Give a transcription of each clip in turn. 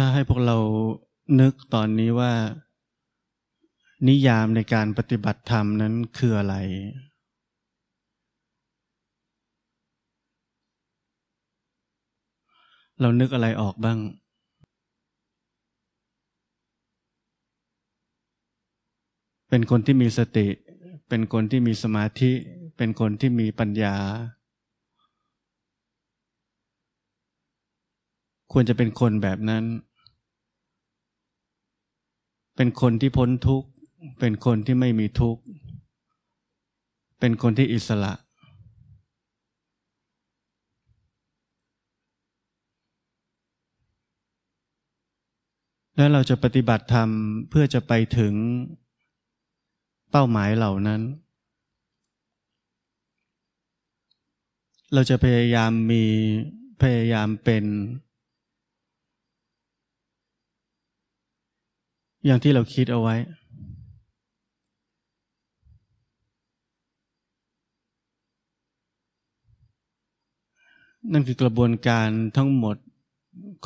ถ้าให้พวกเรานึกตอนนี้ว่า นิยามในการปฏิบัติธรรมนั้นคืออะไร เรานึกอะไรออกบ้าง เป็นคนที่มีสติ เป็นคนที่มีสมาธิ เป็นคนที่มีปัญญาควรจะเป็นคนแบบนั้น เป็นคนที่พ้นทุกข์ เป็นคนที่ไม่มีทุกข์ เป็นคนที่อิสระ แล้วเราจะปฏิบัติธรรมเพื่อจะไปถึงเป้าหมายเหล่านั้น เราจะพยายามมีพยายามเป็น อย่างที่เราคิดเอาไว้ นั่นคือกระบวนการทั้งหมด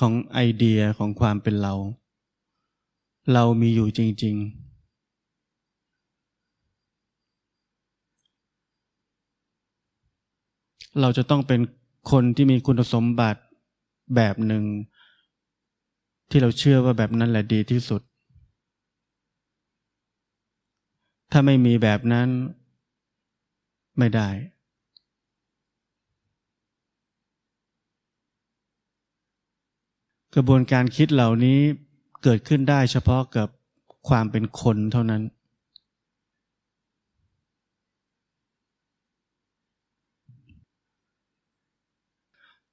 ของไอเดียของความเป็นเรา เรามีอยู่จริง ๆเราจะต้องเป็นคนที่มีคุณสมบัติแบบหนึ่ง ที่เราเชื่อว่าแบบนั้นแหละดีที่สุด ถ้าไม่มีแบบนั้นไม่ได้ กระบวนการคิดเหล่านี้เกิดขึ้นได้เฉพาะกับความเป็นคนเท่านั้น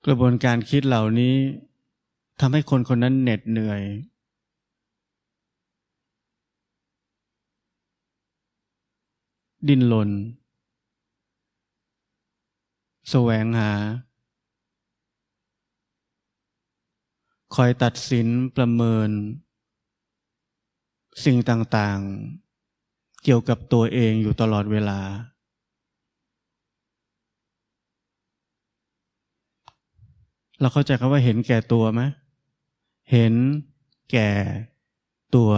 กระบวนการคิดเหล่านี้ทำให้คนคนนั้นเหน็ดเหนื่อย ดิ้นรนแสวงหา คอยตัดสินประเมิน สิ่งต่างๆ เกี่ยวกับตัวเองอยู่ตลอดเวลา เราเข้าใจคำว่าเห็นแก่ตัวไหมเห็นแก่ตัว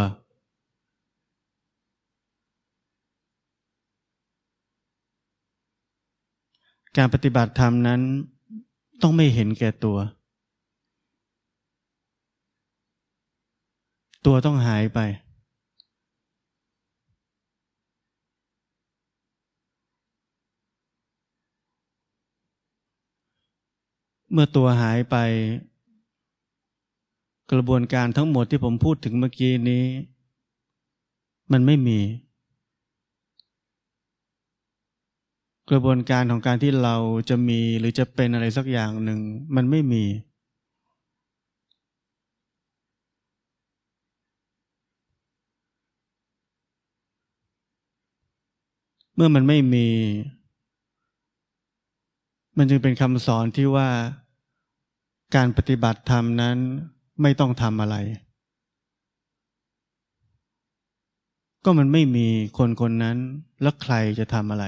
การปฏิบัติธรรมนั้นต้องไม่เห็นแก่ตัว ตัวต้องหายไป เมื่อตัวหายไป กระบวนการทั้งหมดที่ผมพูดถึงเมื่อกี้นี้ มันไม่มี กระบวนการของการที่เราจะมีหรือจะเป็นอะไรสักอย่างหนึ่ง มันไม่มี เมื่อมันไม่มี มันจึงเป็นคำสอนที่ว่าการปฏิบัติธรรมนั้นไม่ต้องทำอะไร ก็มันไม่มีคนคนนั้นแล้วใครจะทำอะไร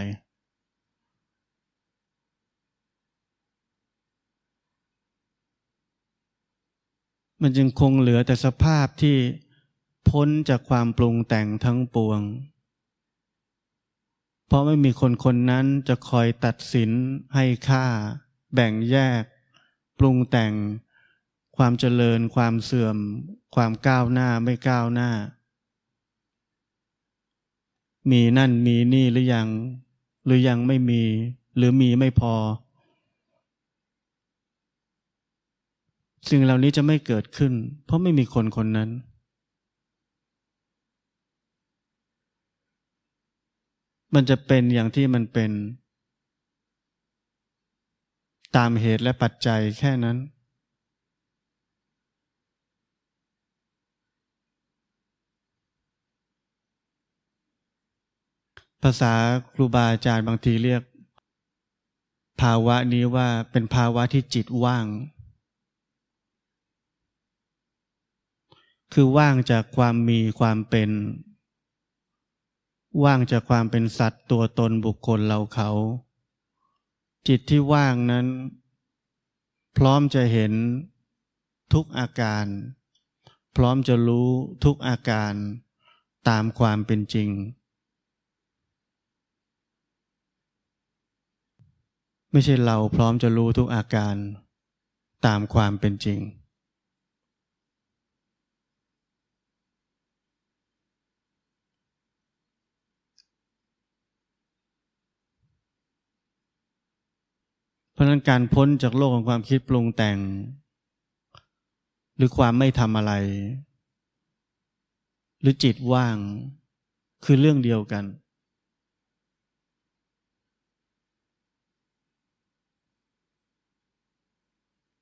มันจึงคงเหลือแต่สภาพที่พ้นจากความปรุงแต่งทั้งปวง เพราะไม่มีคนคนนั้นจะคอยตัดสินให้ค่า แบ่งแยก ปรุงแต่ง ความเจริญ ความเสื่อม ความก้าวหน้าไม่ก้าวหน้า มีนั่นมีนี่หรือยัง หรือยังไม่มี หรือมีไม่พอ สิ่งเหล่านี้จะไม่เกิดขึ้น เพราะไม่มีคนคนนั้น มันจะเป็นอย่างที่มันเป็น ตามเหตุและปัจจัยแค่นั้น ภาษาครูบาอาจารย์บางทีเรียก ภาวะนี้ว่าเป็นภาวะที่จิตว่าง คือว่างจากความมีความเป็น ว่างจากความเป็นสัตว์ตัวตนบุคคลเราเขา จิตที่ว่างนั้น พร้อมจะเห็นทุกอาการ พร้อมจะรู้ทุกอาการตามความเป็นจริง ไม่ใช่เราพร้อมจะรู้ทุกอาการตามความเป็นจริง เพราะ นั้นการพ้นจากโลกของความคิดปรุงแต่ง หรือความไม่ทำอะไร หรือจิตว่างคือเรื่องเดียวกัน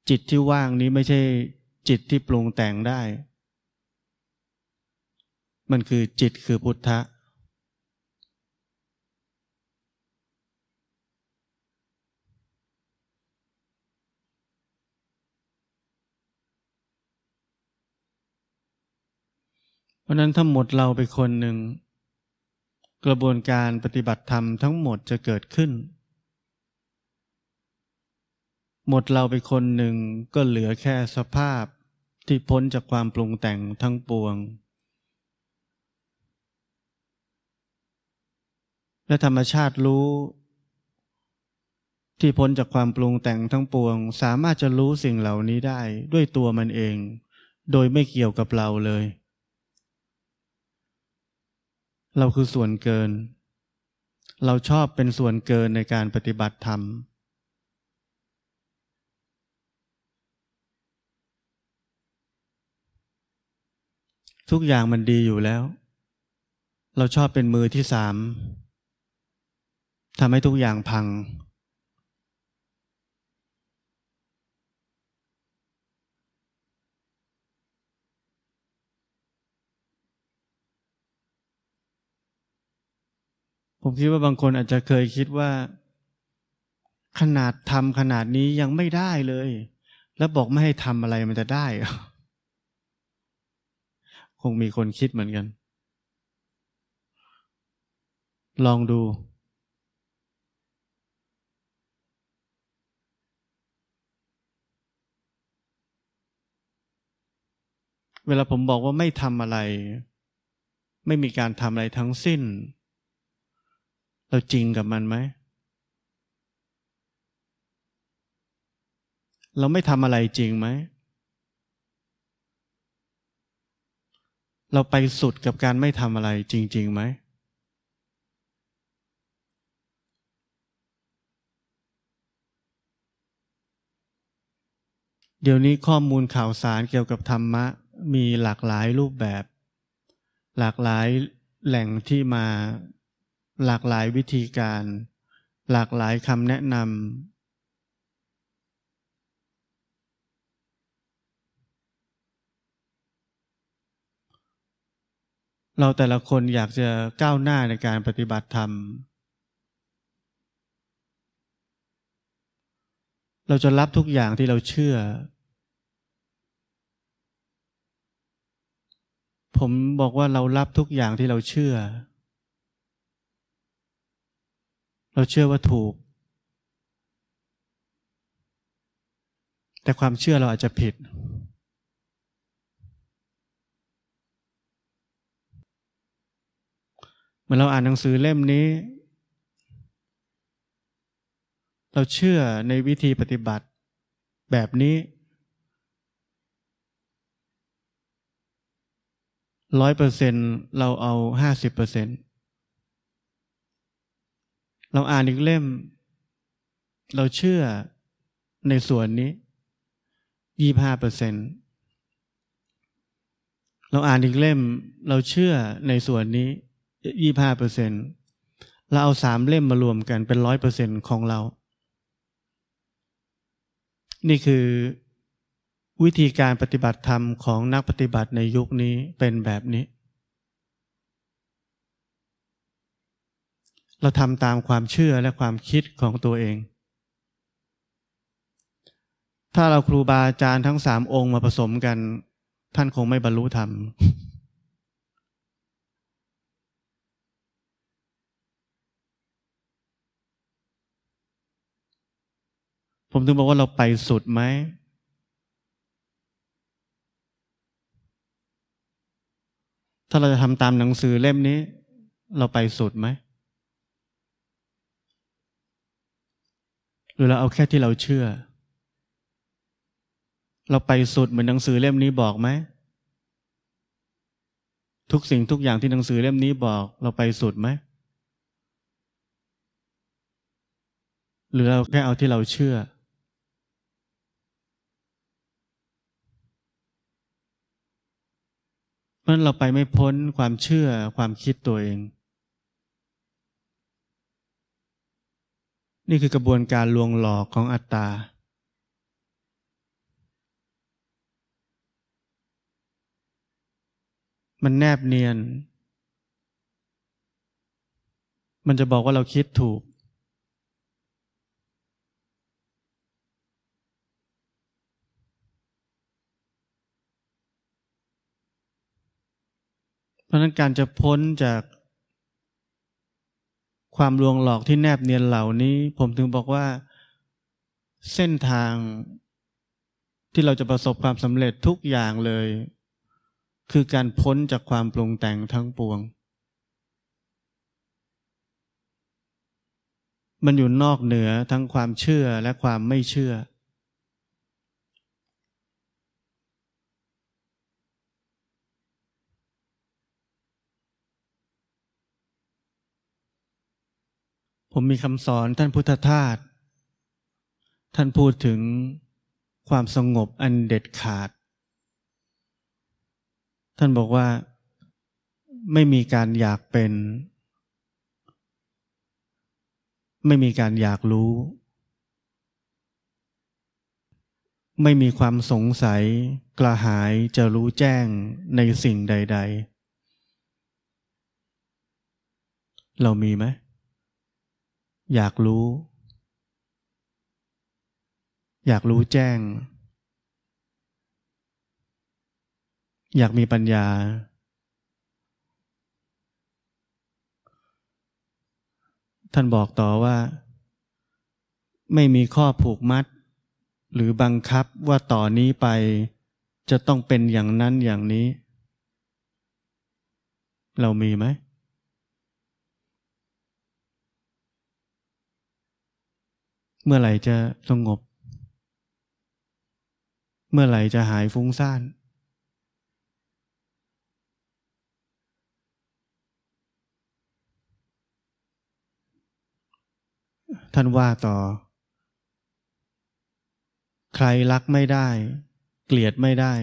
จิตที่ว่างนี้ไม่ใช่จิตที่ปรุงแต่งได้ มันคือจิตคือพุทธะ ราะนั้นถ้าหมดเราไปคนหนึ่ง กระบวนการปฏิบัติธรรมทั้งหมดจะเกิดขึ้น หมดเราไปคนหนึ่งก็เหลือแค่สภาพที่พ้นจากความปรุงแต่งทั้งปวง และธรรมชาติรู้ ที่พ้นจากความปรุงแต่งทั้งปวง สามารถจะรู้สิ่งเหล่านี้ได้ด้วยตัวมันเอง โดยไม่เกี่ยวกับเราเลย เราคือส่วนเกิน เราชอบเป็นส่วนเกินในการปฏิบัติธรรม ทุกอย่างมันดีอยู่แล้ว เราชอบเป็นมือที่สามทำให้ทุกอย่างพัง ผมคิดว่าบางคนอาจจะเคยคิดว่า ขนาดทำขนาดนี้ยังไม่ได้เลย แล้วบอกไม่ให้ทำอะไรมันจะได้ คงมีคนคิดเหมือนกัน ลองดู เวลาผมบอกว่าไม่ทำอะไร ไม่มีการทำอะไรทั้งสิ้น เราจริงกับมันไหม เราไม่ทำอะไรจริงไหม เราไปสุดกับการไม่ทำอะไรจริงๆไหมเดี๋ยวนี้ข้อมูลข่าวสารเกี่ยวกับธรรมะ มีหลากหลายรูปแบบ หลากหลายแหล่งที่มา หลากหลายวิธีการ หลากหลายคำแนะนำเราแต่ละคนอยากจะก้าวหน้าในการปฏิบัติธรรม เราจะรับทุกอย่างที่เราเชื่อ ผมบอกว่าเรารับทุกอย่างที่เราเชื่อ เราเชื่อว่าถูก แต่ความเชื่อเราอาจจะผิดเมื่อเราอ่านหนังสือเล่มนี้ เราเชื่อในวิธีปฏิบัติแบบนี้ร้อยเปอร์เซ็นเราเอาห้าสิบเปอร์เซ็นต์ เราอ่านอีกเล่ม เราเชื่อในส่วนนี้ยี่ห้าเปอร์เซ็นเราอ่านอีกเล่ม เราเชื่อในส่วนนี้ยี่ห้าเปอร์เซ็นเราเอาสามเล่มมารวมกันเป็นร้อยเปอร์เซ็นของเรา นี่คือวิธีการปฏิบัติธรรมของนักปฏิบัติในยุคนี้เป็นแบบนี้ เราทำตามความเชื่อและความคิดของตัวเอง ถ้าเราครูบาอาจารย์ทั้งสามองค์มาผสมกัน ท่านคงไม่บรรลุธรรม ผมถึงบอกว่าเราไปสุดไหม ถ้าเราจะทำตามหนังสือเล่มนี้ เราไปสุดไหมือเราเอาแค่ที่เราเชื่อ เราไปสุดเหมือนหนังสือเล่มนี้บอกไหมทุกสิ่งทุกอย่างที่หนังสือเล่มนี้บอกเราไปสุดไหมหรือเราแค่เอาที่เราเชื่อ เพราะเราไปไม่พ้นความเชื่อความคิดตัวเอง นี่คือกระบวนการลวงหลอกของอัตตา มันแนบเนียน มันจะบอกว่าเราคิดถูก เพราะนั้นการจะพ้นจาก ความลวงหลอกที่แนบเนียนเหล่านี้ ผมถึงบอกว่า เส้นทางที่เราจะประสบความสำเร็จทุกอย่างเลย คือการพ้นจากความปรุงแต่งทั้งปวง มันอยู่นอกเหนือทั้งความเชื่อและความไม่เชื่อ ผมมีคำสอนท่านพุทธทาส ท่านพูดถึงความสงบอันเด็ดขาด ท่านบอกว่าไม่มีการอยากเป็น ไม่มีการอยากรู้ ไม่มีความสงสัยกระหายจะรู้แจ้งในสิ่งใด ๆ เรามีไหม อยากรู้ อยากรู้แจ้ง อยากมีปัญญา ท่านบอกต่อว่า ไม่มีข้อผูกมัด หรือบังคับว่าต่อนนี้ไป จะต้องเป็นอย่างนั้นอย่างนี้ เรามีไหม เมื่อไหร่จะสงบ เมื่อไหร่จะหายฟุ้งซ่าน ท่านว่าต่อ ใครรักไม่ได้ เกลียดไม่ได้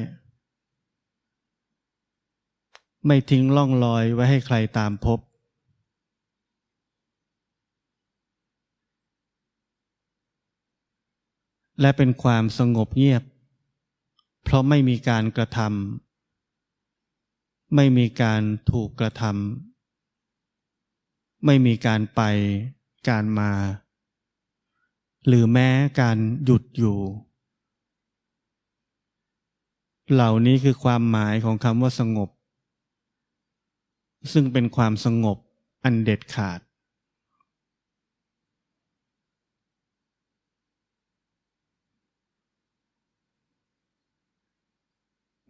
ไม่ทิ้งล่องลอยไว้ให้ใครตามพบ และเป็นความสงบเงียบ เพราะไม่มีการกระทำไม่มีการถูกกระทำไม่มีการไป การมา หรือแม้การหยุดอยู่ เหล่านี้คือความหมายของคำว่าสงบ ซึ่งเป็นความสงบอันเด็ดขาด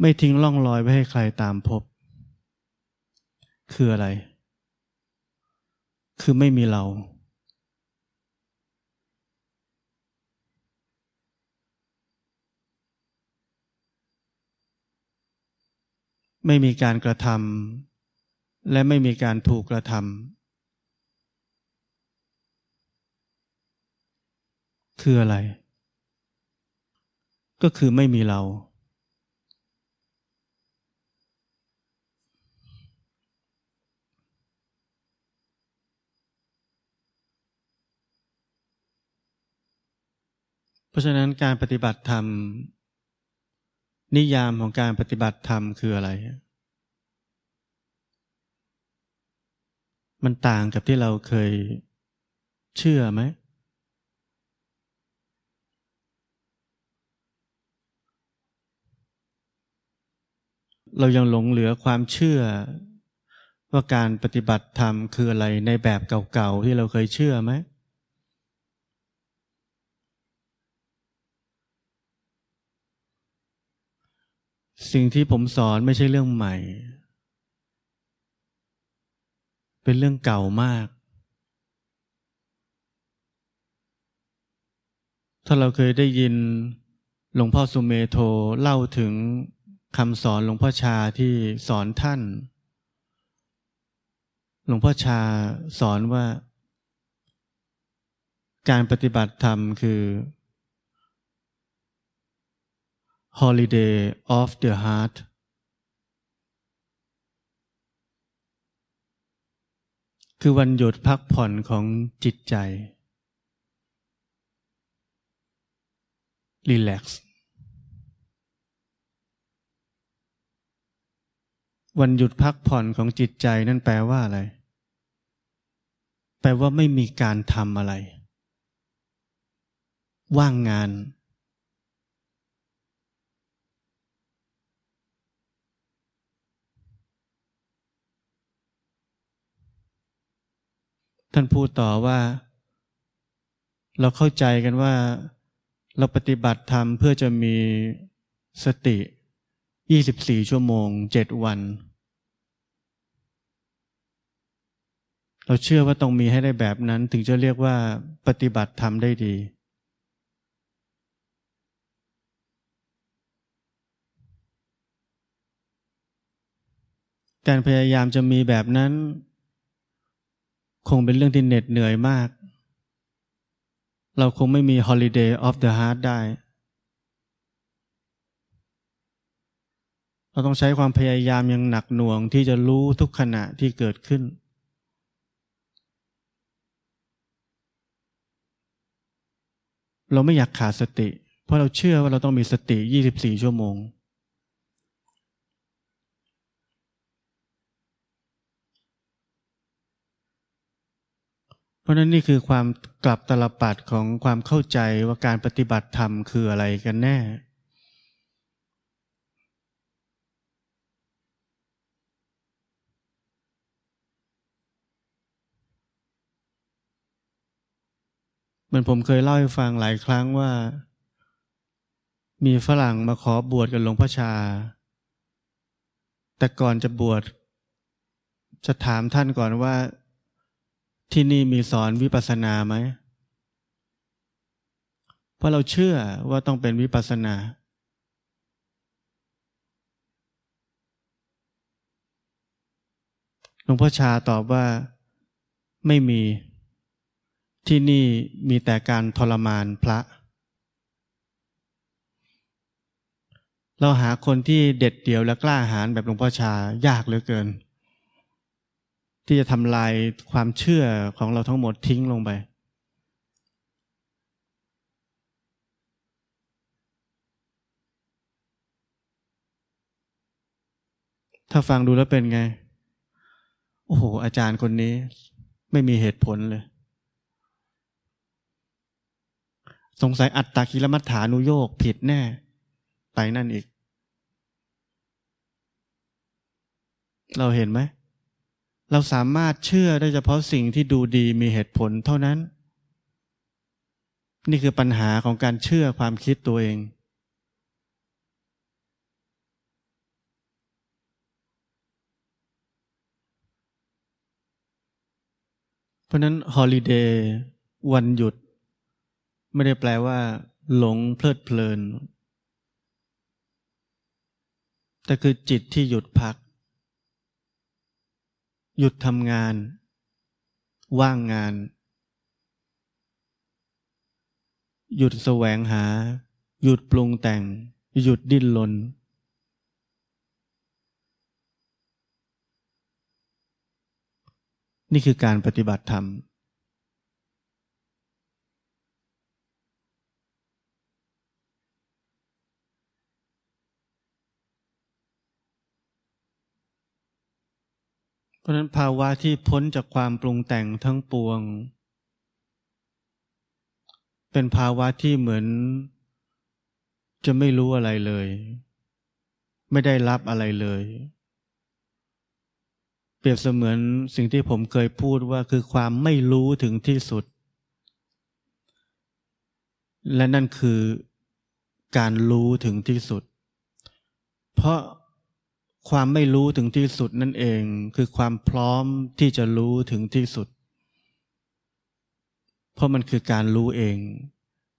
ไม่ทิ้งล่องรอยไว้ให้ใครตามพบ คืออะไร คือไม่มีเรา ไม่มีการกระทำและไม่มีการถูกกระทำคืออะไร ก็คือไม่มีเรา ราะฉะนั้นการปฏิบัติธรรม นิยามของการปฏิบัติธรรมคืออะไร มันต่างกับที่เราเคยเชื่อไหม เรายังหลงเหลือความเชื่อ ว่าการปฏิบัติธรรมคืออะไรในแบบเก่าๆที่เราเคยเชื่อไหม สิ่งที่ผมสอนไม่ใช่เรื่องใหม่ เป็นเรื่องเก่ามาก ถ้าเราเคยได้ยินหลวงพ่อสุเมโทเล่าถึงคำสอนหลวงพ่อชาที่สอนท่าน หลวงพ่อชาสอนว่า การปฏิบัติธรรมคือ holiday of the heart คือวันหยุดพักผ่อนของจิตใจ relax วันหยุดพักผ่อนของจิตใจนั่นแปลว่าอะไร แปลว่าไม่มีการทำอะไร ว่างงาน ท่านพูดต่อว่า เราเข้าใจกันว่า เราปฏิบัติธรรมเพื่อจะมีสติ 24 ชั่วโมง 7 วัน เราเชื่อว่าต้องมีให้ได้แบบนั้น ถึงจะเรียกว่าปฏิบัติธรรมได้ดี การพยายามจะมีแบบนั้น คงเป็นเรื่องที่เหน็ดเหนื่อยมาก เราคงไม่มี holiday of the heart ได้ เราต้องใช้ความพยายามอย่างหนักหน่วงที่จะรู้ทุกขณะที่เกิดขึ้น เราไม่อยากขาดสติ เพราะเราเชื่อว่าเราต้องมีสติ 24 ชั่วโมง ราะนั้นนี่คือความกลับตลปัดของความเข้าใจว่าการปฏิบัติธรรมคืออะไรกันแน่ เหมือนผมเคยเล่าให้ฟังหลายครั้งว่า มีฝรั่งมาขอบวชกับหลวงพ่อชา แต่ก่อนจะบวชจะถามท่านก่อนว่า ที่นี่มีสอนวิปัสสนาไหม เพราะเราเชื่อว่าต้องเป็นวิปัสสนา หลวงพ่อชาตอบว่าไม่มี ที่นี่มีแต่การทรมานพระ เราหาคนที่เด็ดเดี่ยวและกล้าหาญแบบหลวงพ่อชายากเหลือเกิน ที่จะทำลายความเชื่อของเราทั้งหมดทิ้งลงไป ถ้าฟังดูแล้วเป็นไง โอ้โห อาจารย์คนนี้ไม่มีเหตุผลเลย สงสัยอัตตากิลมัฏฐานุโยกผิดแน่ ไปนั่นอีก เราเห็นไหม เราสามารถเชื่อได้เฉพาะสิ่งที่ดูดีมีเหตุผลเท่านั้น นี่คือปัญหาของการเชื่อความคิดตัวเอง เพราะนั้นฮอลิเดย์วันหยุด ไม่ได้แปลว่า หลงเพลิดเพลิน แต่คือจิตที่หยุดพัก หยุดทำงาน ว่างงาน หยุดแสวงหา หยุดปรุงแต่ง หยุดดิ้นรนนี่คือการปฏิบัติธรรม ราะนั้นภาวะที่พ้นจากความปรุงแต่งทั้งปวง เป็นภาวะที่เหมือน จะไม่รู้อะไรเลย ไม่ได้รับอะไรเลย เปรียบเสมือนสิ่งที่ผมเคยพูดว่าคือความไม่รู้ถึงที่สุด และนั่นคือการรู้ถึงที่สุด เพราะ ความไม่รู้ถึงที่สุดนั่นเอง คือความพร้อมที่จะรู้ถึงที่สุด เพราะมันคือการรู้เอง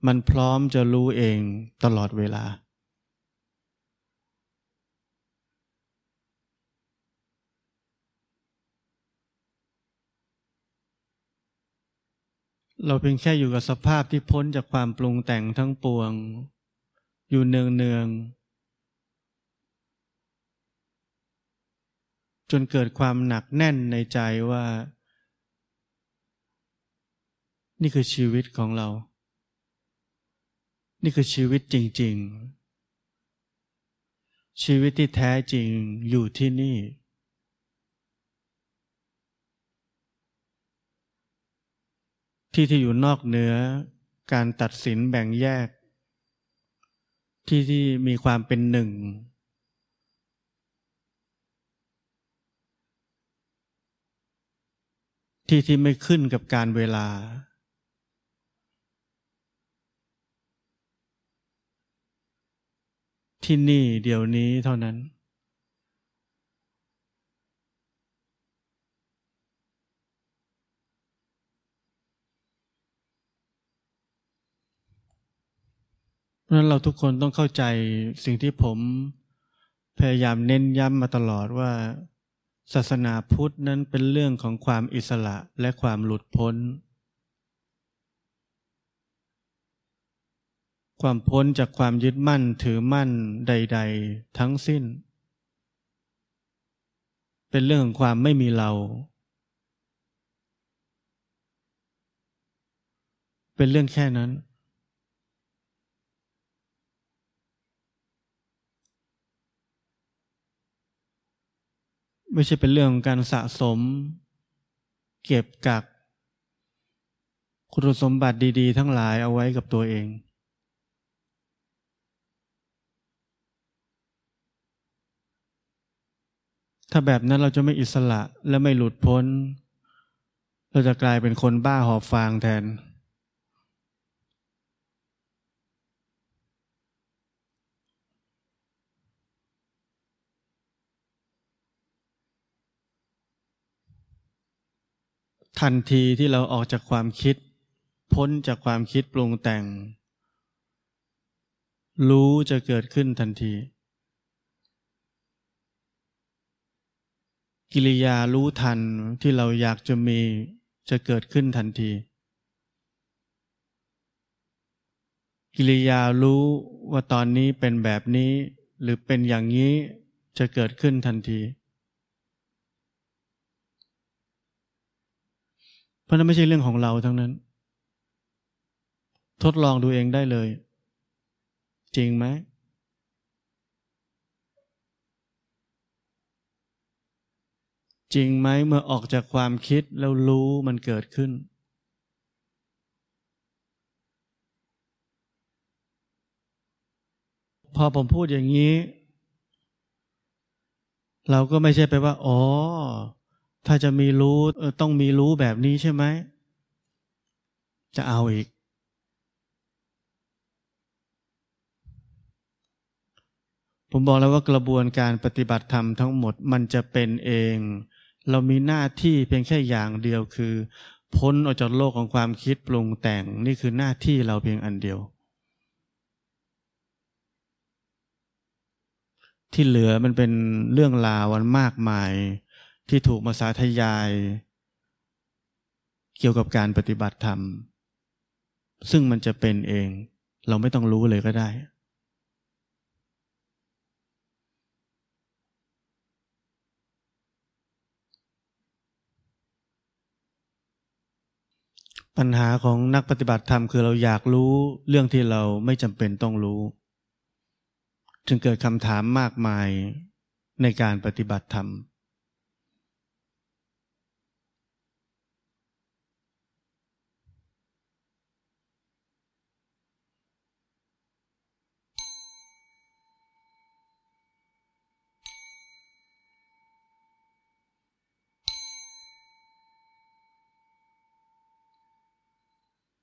มันพร้อมจะรู้เองตลอดเวลา เราเพียงแค่อยู่กับสภาพที่พ้นจากความปรุงแต่งทั้งปวง อยู่เนืองเนือง จนเกิดความหนักแน่นในใจว่า นี่คือชีวิตของเรา นี่คือชีวิตจริง ๆ ชีวิตที่แท้จริงอยู่ที่นี่ ที่ที่อยู่นอกเหนือการตัดสินแบ่งแยก ที่ที่มีความเป็นหนึ่ง ที่ที่ไม่ขึ้นกับการเวลา ที่นี่เดี๋ยวนี้เท่านั้น เพราะนั้นเราทุกคนต้องเข้าใจสิ่งที่ผมพยายามเน้นย้ำมาตลอดว่า ศาสนาพุทธนั้นเป็นเรื่องของความอิสระและความหลุดพ้น ความพ้นจากความยึดมั่นถือมั่นใด ๆ ทั้งสิ้น เป็นเรื่องของความไม่มีเรา เป็นเรื่องแค่นั้น ไม่ใช่เป็นเรื่องของการสะสม เก็บกัก คุณสมบัติดี ๆ ทั้งหลายเอาไว้กับตัวเอง ถ้าแบบนั้นเราจะไม่อิสระและไม่หลุดพ้น เราจะกลายเป็นคนบ้าหอบฟางแทน ทันทีที่เราออกจากความคิด พ้นจากความคิดปรุงแต่ง รู้จะเกิดขึ้นทันที กิริยารู้ทันที่เราอยากจะมีจะเกิดขึ้นทันที กิริยารู้ว่าตอนนี้เป็นแบบนี้ หรือเป็นอย่างนี้จะเกิดขึ้นทันที เพราะนั้นไม่ใช่เรื่องของเราทั้งนั้น ทดลองดูเองได้เลย จริงไหมจริงไหมเมื่อออกจากความคิดแล้วรู้มันเกิดขึ้น พอผมพูดอย่างนี้ เราก็ไม่ใช่ไปว่า อ๋อ ถ้าจะมีรู้ต้องมีรู้แบบนี้ใช่ไหม จะเอาอีก ผมบอกแล้วว่ากระบวนการปฏิบัติธรรมทั้งหมดมันจะเป็นเอง เรามีหน้าที่เพียงแค่อย่างเดียวคือ พ้นออกจากโลกของความคิดปรุงแต่งนี่คือหน้าที่เราเพียงอันเดียว ที่เหลือมันเป็นเรื่องราววันมากมาย ที่ถูกมาสาธยาย เกี่ยวกับการปฏิบัติธรรม ซึ่งมันจะเป็นเอง เราไม่ต้องรู้เลยก็ได้ ปัญหาของนักปฏิบัติธรรมคือเราอยากรู้เรื่องที่เราไม่จำเป็นต้องรู้ จึงเกิดคำถามมากมายในการปฏิบัติธรรม